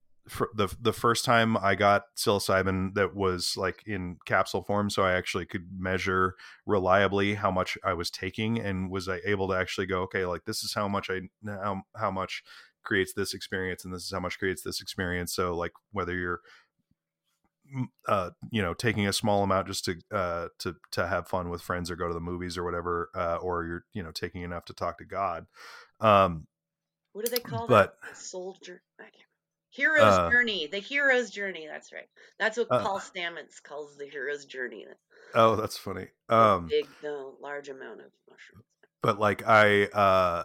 the the first time I got psilocybin that was like in capsule form, so I actually could measure reliably how much I was taking, and was I able to actually go, okay, like this is how much I how how much creates this experience, and this is how much creates this experience. So like whether you're mm, uh you know taking a small amount just to uh to to have fun with friends or go to the movies or whatever uh or you're you know taking enough to talk to god um what do they call but that? Soldier. I can't Hero's Uh, journey. The hero's journey. That's right. That's what Uh, Paul Stamets calls the hero's journey. oh that's funny um big, the large amount of mushrooms. but like I uh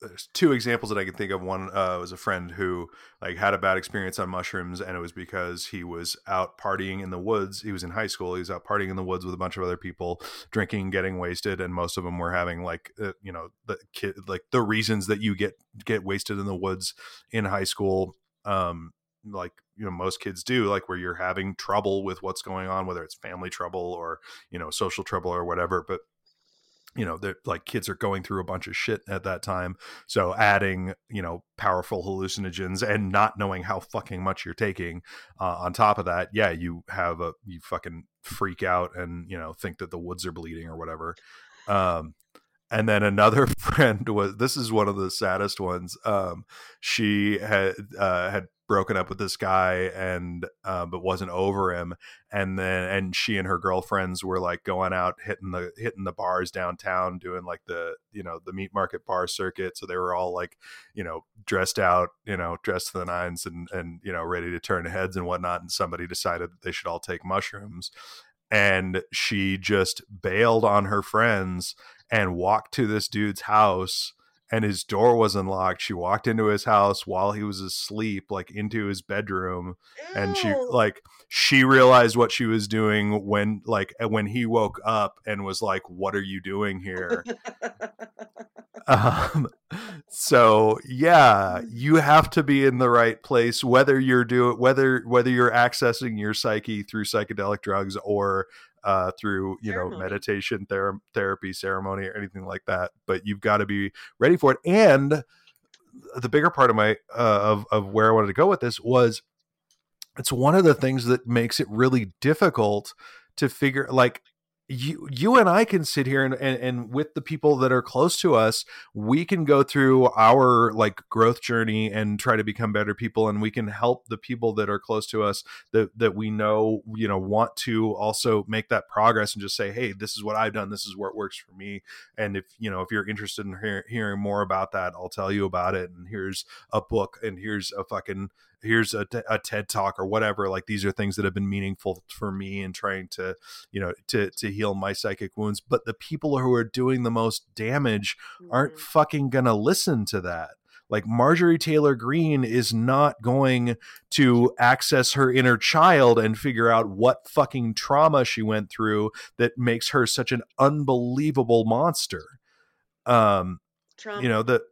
there's two examples that I can think of. One uh, was a friend who like had a bad experience on mushrooms, and it was because he was out partying in the woods. He was in high school. He was out partying in the woods with a bunch of other people, drinking, getting wasted, and most of them were having like uh, you know the kid like the reasons that you get get wasted in the woods in high school. Um, like you know most kids do like where you're having trouble with what's going on whether it's family trouble or you know social trouble or whatever but you know they're like kids are going through a bunch of shit at that time so adding you know powerful hallucinogens and not knowing how fucking much you're taking uh, on top of that yeah you have a you fucking freak out and you know think that the woods are bleeding or whatever um and then another friend was this is one of the saddest ones um she had uh had broken up with this guy and uh, but wasn't over him. And then and she and her girlfriends were like going out hitting the hitting the bars downtown doing like the you know the meat market bar circuit. So they were all like you know dressed out you know dressed to the nines and and you know ready to turn heads and whatnot. And somebody decided that they should all take mushrooms. And she just bailed on her friends and walked to this dude's house and his door was unlocked she walked into his house while he was asleep like into his bedroom and she like she realized what she was doing when like when he woke up and was like what are you doing here? Um so yeah you have to be in the right place whether you're doing whether whether you're accessing your psyche through psychedelic drugs or uh through you know meditation ther- therapy ceremony or anything like that but you've got to be ready for it and the bigger part of my uh, of of where I wanted to go with this was it's one of the things that makes it really difficult to figure like you you and I can sit here and, and and with the people that are close to us we can go through our like growth journey and try to become better people and we can help the people that are close to us that that we know you know want to also make that progress and just say hey this is what I've done. This is what works for me. And if you know if you're interested in hear, hearing more about that I'll tell you about it and here's a book and here's a fucking here's a, a TED talk or whatever like these are things that have been meaningful for me in trying to you know to to heal my psychic wounds but the people who are doing the most damage aren't Mhm. fucking gonna listen to that like Marjorie Taylor Greene is not going to access her inner child and figure out what fucking trauma she went through that makes her such an unbelievable monster. Um, Trump. you know, the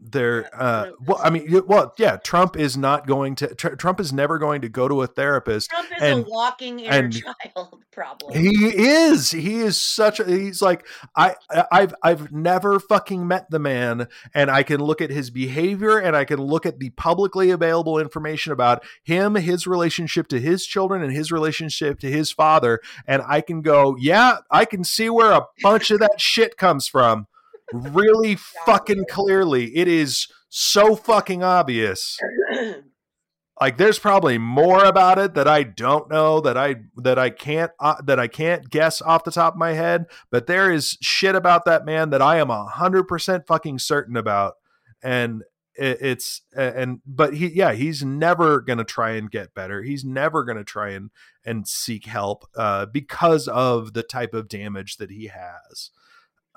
they're uh well i mean well yeah trump is not going to tr- trump is never going to go to a therapist Trump is and- a walking inner and child problem. he is he is such a he's like i I- i've i've never fucking met the man and i can look at his behavior and i can look at the publicly available information about him his relationship to his children and his relationship to his father and i can go yeah i can see where a bunch of that shit comes from really fucking clearly it is so fucking obvious. Like there's probably more about it that I don't know that I that I can't uh, that I can't guess off the top of my head but there is shit about that man that I am a hundred percent fucking certain about and it, it's and but he yeah he's never gonna try and get better. He's never gonna try and and seek help uh because of the type of damage that he has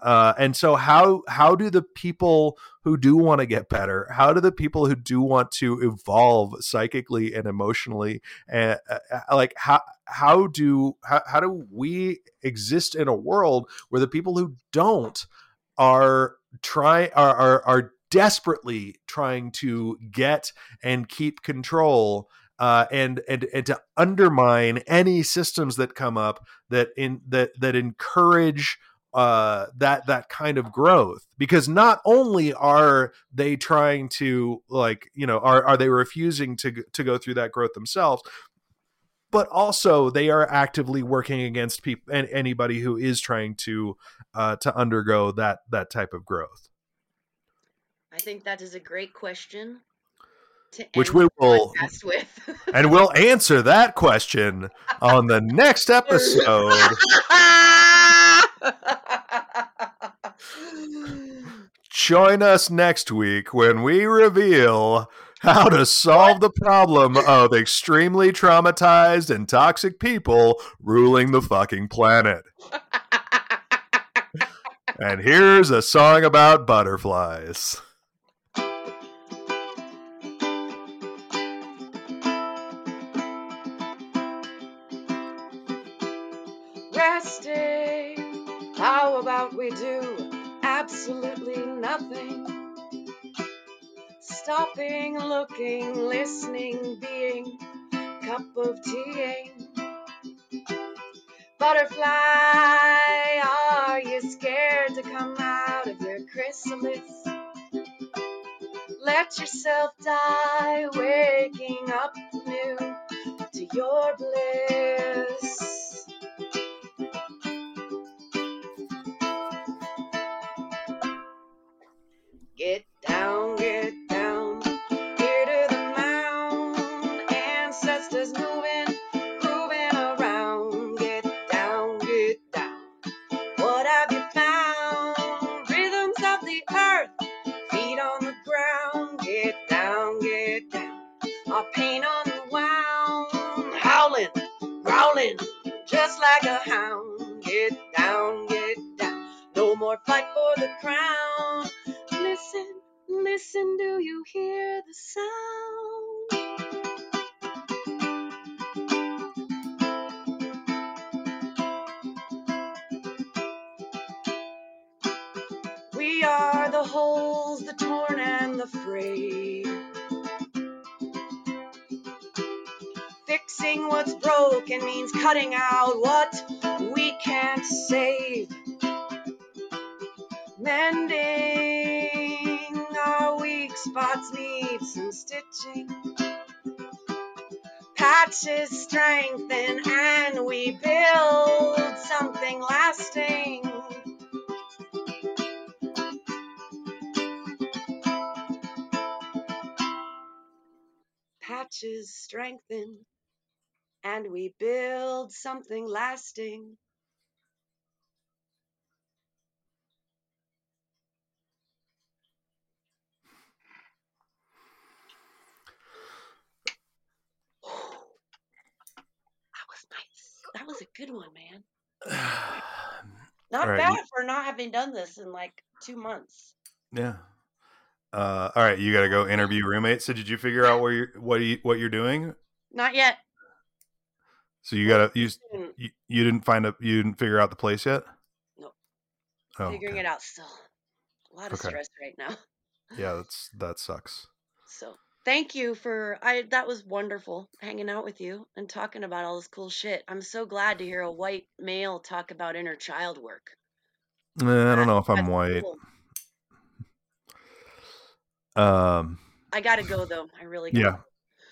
Uh, and so how how do the people who do want to get better, how do the people who do want to evolve psychically and emotionally, uh, uh, like how how do how, how do we exist in a world where the people who don't are try are, are are desperately trying to get and keep control uh, and and and to undermine any systems that come up that in that that encourage uh, that that kind of growth because not only are they trying to like you know are are they refusing to to go through that growth themselves but also they are actively working against people and anybody who is trying to uh, to undergo that that type of growth I think that is a great question. Which we will- with. and we'll answer that question on the next episode join us next week when we reveal how to solve the problem of extremely traumatized and toxic people ruling the fucking planet. And here's a song about butterflies. Looking, listening, being, cup of tea. Butterfly, are you scared to come out of your chrysalis? Let yourself die, waking up new to your bliss. Like a hound. Broken means cutting out what we can't save. Mending our weak spots need some stitching. Patches strengthen and we build something lasting. Patches strengthen and we build something lasting. That was nice. That was a good one, man. Not right, bad you- for not having done this in like two months. Yeah. Uh, all right, you got to go interview roommates. So, did you figure out where you what you what you're doing? Not yet. So you got to you, you you didn't find a you didn't figure out the place yet. Nope. Oh, Figuring okay. it out still. A lot of Okay. stress right now. Yeah, that's that sucks. So thank you for I that was wonderful hanging out with you and talking about all this cool shit. I'm so glad to hear a white male talk about inner child work. Eh, I don't know if I'm white. cool. Um. I gotta go though. I really Yeah. gotta.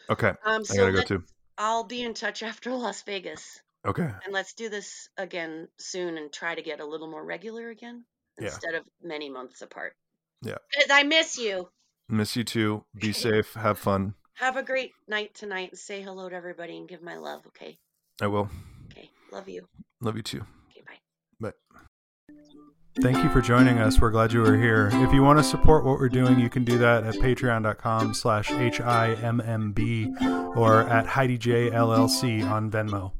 Okay. Um I gotta go too. I'll be in touch after Las Vegas. Okay. And let's do this again soon and try to get a little more regular again Yeah. instead of many months apart. Yeah. Because I miss you. Miss you too. Be safe. Have fun. Have a great night tonight say hello to everybody and give my love, okay? I will. Okay. Love you. Love you too. Okay, bye. Bye. Thank you for joining us. We're glad you were here. If you want to support what we're doing, you can do that at patreon.com slash H-I-M-M-B or at Heidi J LLC on Venmo.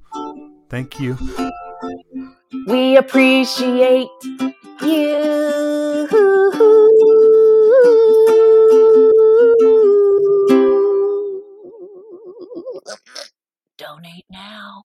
Thank you. We appreciate You donate now.